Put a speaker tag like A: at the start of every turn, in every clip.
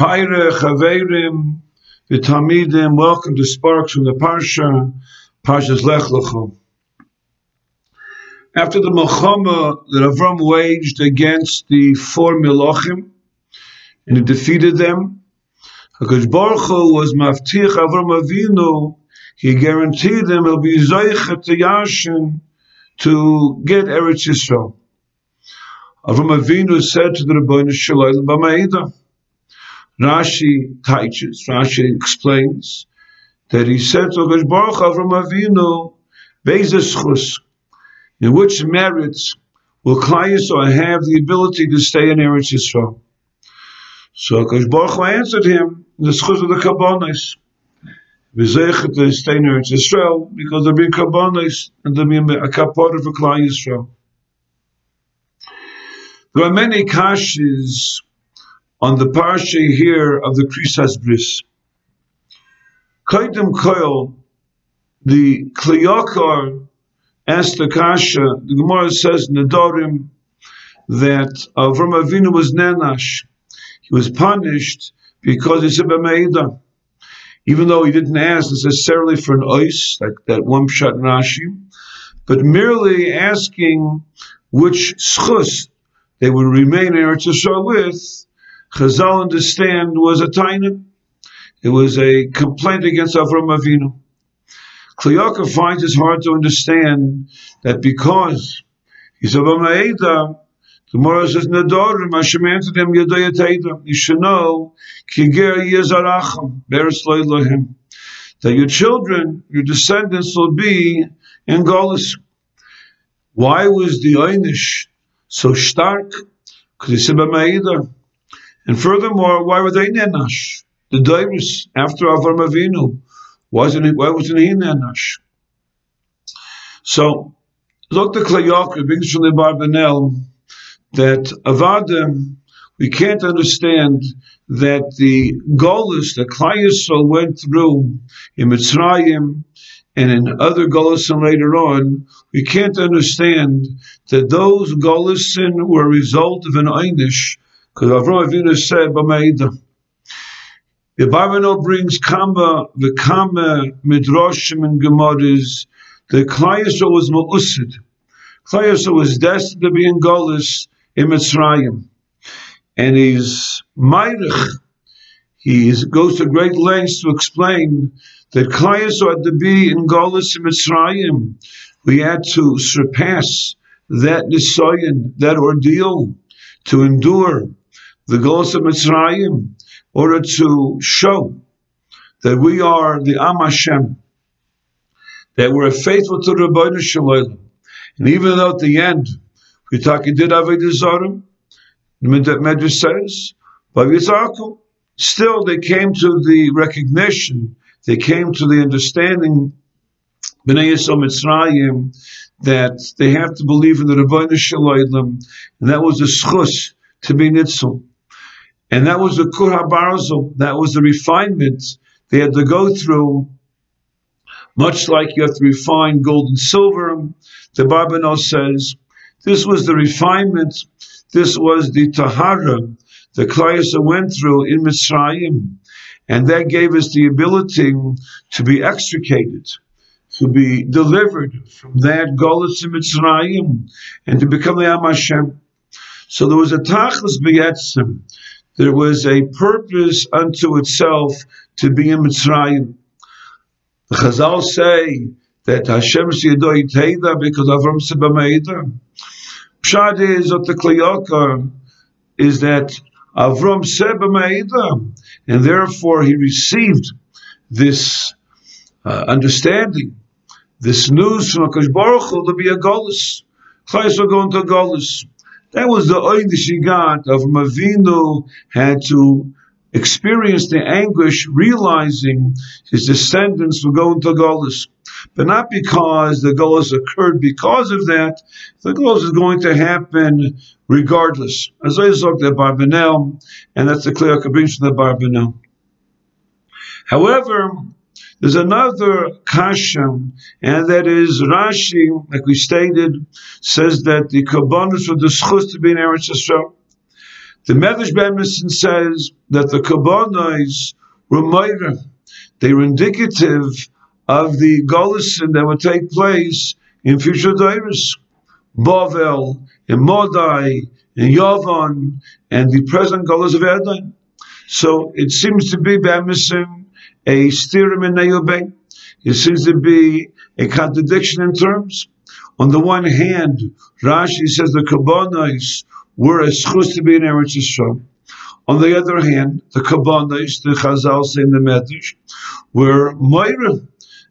A: Haire Chaverim V'Tamidim, welcome to Sparks from the Parsha, Parsha's Lech Lecha. After the Milchama that Avram waged against the four Milachim, and he defeated them, HaKadosh Baruch Hu was Maftich Avram Avinu, he guaranteed them he'll be to Yashin to get Eretz Yisrael. Avram Avinu said to the Rebbeinu Shalom B'Ma'ida, Rashi teaches, Rashi explains that he said to Gash Baruch Avram Avinu, Bezeschus, in which merits will Klai have the ability to stay in Eretz Yisrael? So Gash Baruch answered him, the schus of the Kabbanis. V'zechet to stay in Eretz Yisrael because there be Kabbanis and there be a kapara for Klai Yisrael. There are many kashis on the parsha here of the Krisas Bris. Kaidim Koil, the Kli Yakar asked the Kasha, the Gemara says in the Dorim that uh, Avram Avinu was Nenash. He was punished because he said B'meida. Even though he didn't ask necessarily for an ice, like that one shot Rashi, but merely asking which schus they would remain in Eretz Yisrael with, Chazal understand was a tainim. It was a complaint against Avram Avinu. Kliyaka finds it hard to understand that because he's a Ma'eda, the Gemara says, Nadorim, Hashem answered him, Yadayatayda. You should know, Kiger Yezarachim, Beres Lohim, that your children, your descendants will be in Golis. Why was the Einish so stark? Because he said, Ma'eda. And furthermore, why were they nenash? The Dairis after Avram Avinu, wasn't it? Why wasn't he nenash? So, Dr. Klayok brings from the Barbanel that Avadim, we can't understand that the Golis that Klai went through in Mitzrayim and in other Golisin later on, we can't understand that those Golisin were a result of an Einish because Avram Avinu said, "B'meida." The Bible brings kama the kama midrashim and gemaras. The Klai was ma'usid. Klai was destined to be in Golis in Mitzrayim, and he's Meirich. He goes to great lengths to explain that Klai had to be in Golis in Mitzrayim. We had to surpass that nisayan, that ordeal, to endure the Golos of Mitzrayim, in order to show that we are the Am Hashem, that we're faithful to the Rebbeinu Shalom. And even though at the end, we talk, he did Avodah Zarah, the Medrash says, but Yitzhaku, still they came to the recognition, they came to the understanding, B'nai Yisrael Mitzrayim, that they have to believe in the Rebbeinu Shalom, and that was the schus to be nitzul. And that was the Kur HaBarzel, that was the refinement they had to go through, much like you have to refine gold and silver. The Barbanel says, this was the refinement, this was the Tahara the Klayasa went through in Mitzrayim. And that gave us the ability to be extricated, to be delivered from that Golas in Mitzrayim, and to become the Am Hashem. So there was a Tachlis B'yetzim, there was a purpose unto itself to be in Mitzrayim. The Chazal say that Hashem Siyadoi Teida because Avram Sebameida. Pshad is that the Kliyaka is that Avram Sebameida, and therefore he received this uh, understanding, this news from Akash Baruch Hu to be a Golis. Chayes are going to Golis. That was the oid she got of Mavinu had to experience the anguish, realizing his descendants were going to Golis. But not because the Golis occurred because of that, the Golis is going to happen regardless. As I looked at Barbanel, and that's the clear kabbalah of Barbanel. However, there's another kasham, and that is Rashi, like we stated, says that the kabbalah for the schus to be in Eretz Yisrael. The Medrash Bemison says that the Kabbanahs were Moira. They were indicative of the Golisin that would take place in future days. Bavel, and Modai, and Yavan, and the present Golas of Edom. So it seems to be Bemison a stirum in It seems to be a contradiction in terms. On the one hand, Rashi says the Kabbanahs were a schus to be in Eretz Yisrael. On the other hand, the Kabbanahs, the Chazal say in the Medrash, were Moira.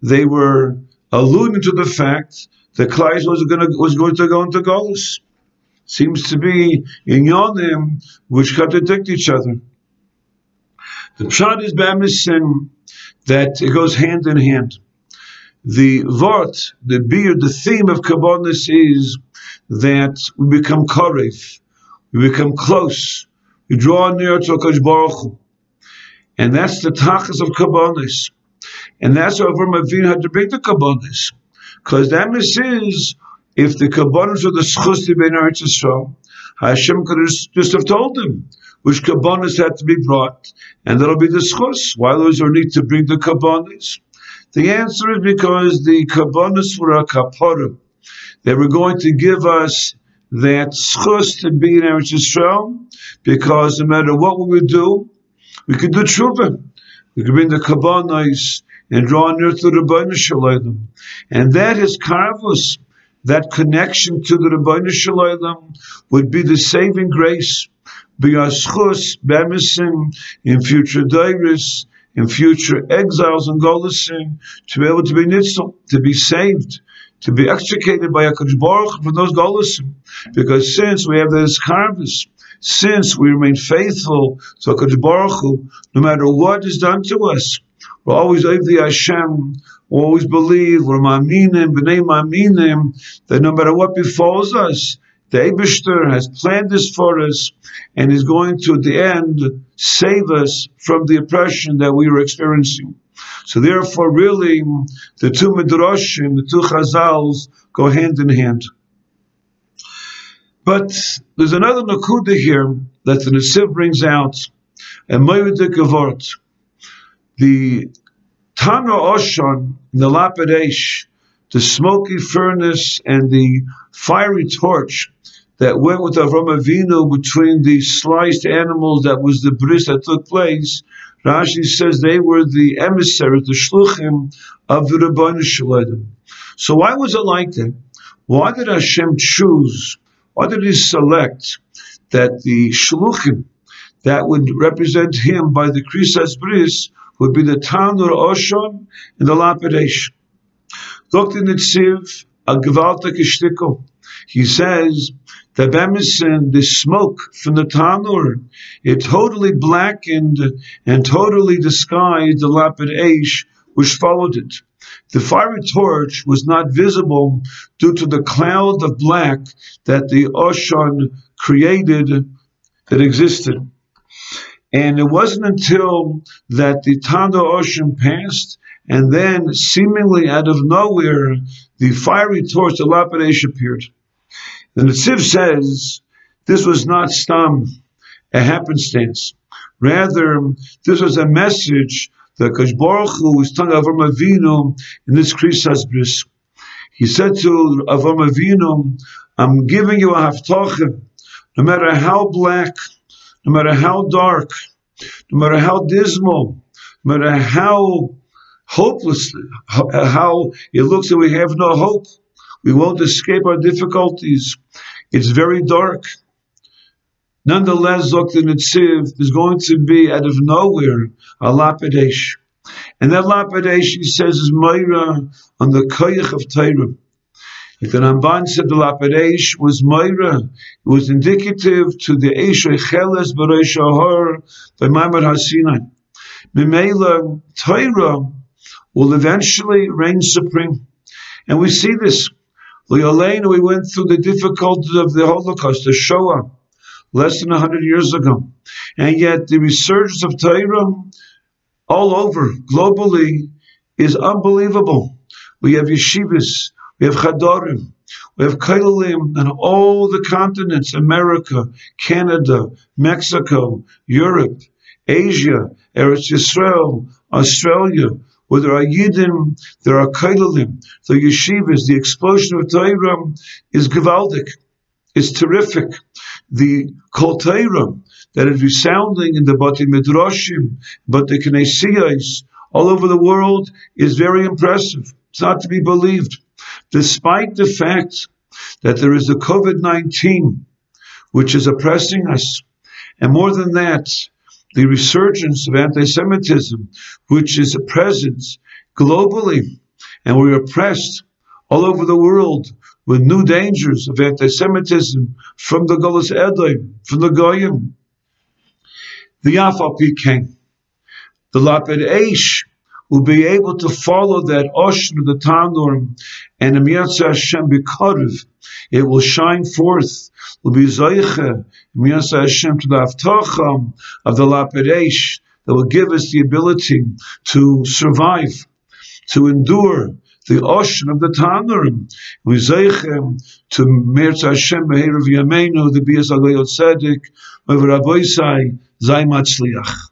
A: They were alluding to the fact that Klai was going to was going to go into Golis. Seems to be in Yonim which contradict each other. The Pshat is Bamison that it goes hand in hand. The Vort, the beard, the theme of Kabbanis is that we become Karev, we become close, we draw near to Akash Baruch Hu. And that's the tachas of Kabbanis. And that's why Avram Avinu had to bring the Kabbanis. Because that is, if the Kabbanis are the schus to be in Eretz Hashem could have just have told them which kabbanis had to be brought, and that'll be the schus. Why was there need to bring the kabbanis? The answer is because the kabbanis were a kapara. They were going to give us that schus to be in Eretz Yisrael, because no matter what we would do, we could do tshuva. We could bring the kabbanis and draw near to the Rebbeinu. And that is karvus that connection to the Rebbeinu Shalom would be the saving grace, b'yaschus, bemisim, in future dairis, in future exiles and golisim, to be able to be nitzel, to be saved, to be extricated by HaKadosh Baruch from those golisim. Because since we have this harvest, since we remain faithful to HaKadosh Baruch Hu, no matter what is done to us, we're always the Hashem, always believe, we're ma'aminim, b'nei ma'aminim, that no matter what befalls us, the Abishter has planned this for us and is going to, at the end, save us from the oppression that we were experiencing. So therefore, really, the two Midrashim, the two Chazals, go hand in hand. But there's another Nakuda here that the Netziv brings out, and Moedik Avort. The Tanur Oshon, the Lapidesh, the smoky furnace and the fiery torch that went with Avram Avinu between the sliced animals, that was the bris that took place. Rashi says they were the emissaries, the shluchim of the Rabbanu Shalom. So why was it like that? Why did Hashem choose? Why did He select that the shluchim that would represent Him by the krisas bris would be the Tanur Oshon and the lapidation. Dr. Netziv, a gewaltige Shtickle, he says that Bemison, the smoke from the Tanur, it totally blackened and totally disguised the Lapid Aish which followed it. The fiery torch was not visible due to the cloud of black that the Oshon created that existed. And it wasn't until that the Tanda Ocean passed, and then seemingly out of nowhere, the fiery torch, the Lapidesh, appeared. The Netziv says this was not stam, a happenstance. Rather, this was a message that Kash Baruch Hu was telling Avram Avinu in this Krisas Bris. He said to Avram Avinu, I'm giving you a haftachem, no matter how black, no matter how dark, no matter how dismal, no matter how hopeless, how it looks that we have no hope, we won't escape our difficulties. It's very dark. Nonetheless, Dr. Netziv, there's going to be out of nowhere a lapidesh. And that lapidesh, he says, is Moira on the Koyach of Torah. Like the Ramban said, the Lapidesh was Moira. It was indicative to the Eshe Cheles B'Rei Shahar by Maimad Hasinai. Mimela, Torah will eventually reign supreme. And we see this. We went through the difficulties of the Holocaust, the Shoah, less than 100 years ago. And yet the resurgence of Torah all over, globally, is unbelievable. We have yeshivas, we have chadorim. We have Kailalim on all the continents, America, Canada, Mexico, Europe, Asia, Eretz Yisrael, Australia, where there are Yidden, there are Kailalim, the yeshivas, the explosion of Torah is gewaldic, is terrific. The Kol that is resounding in the Bati Midrashim, but the Knesiyos, all over the world is very impressive. It's not to be believed. Despite the fact that there is the COVID 19, which is oppressing us, and more than that, the resurgence of anti Semitism, which is a presence globally, and we're oppressed all over the world with new dangers of anti Semitism from the Golas Edom, from the Goyim. The Yafal King, the Lapid Eish, will be able to follow that ocean of the Tanur and Emiyatza Hashem Bikarev. It will shine forth, will be Zayche, Emiyatza Hashem to the Avtacham of the Lapidesh that will give us the ability to survive, to endure the ocean of the Tanurim. We zeichem to Mirza Hashem Be'erev Yameinu, the Bias Alayot Tzedek, over Rabbi Zay Matzliach.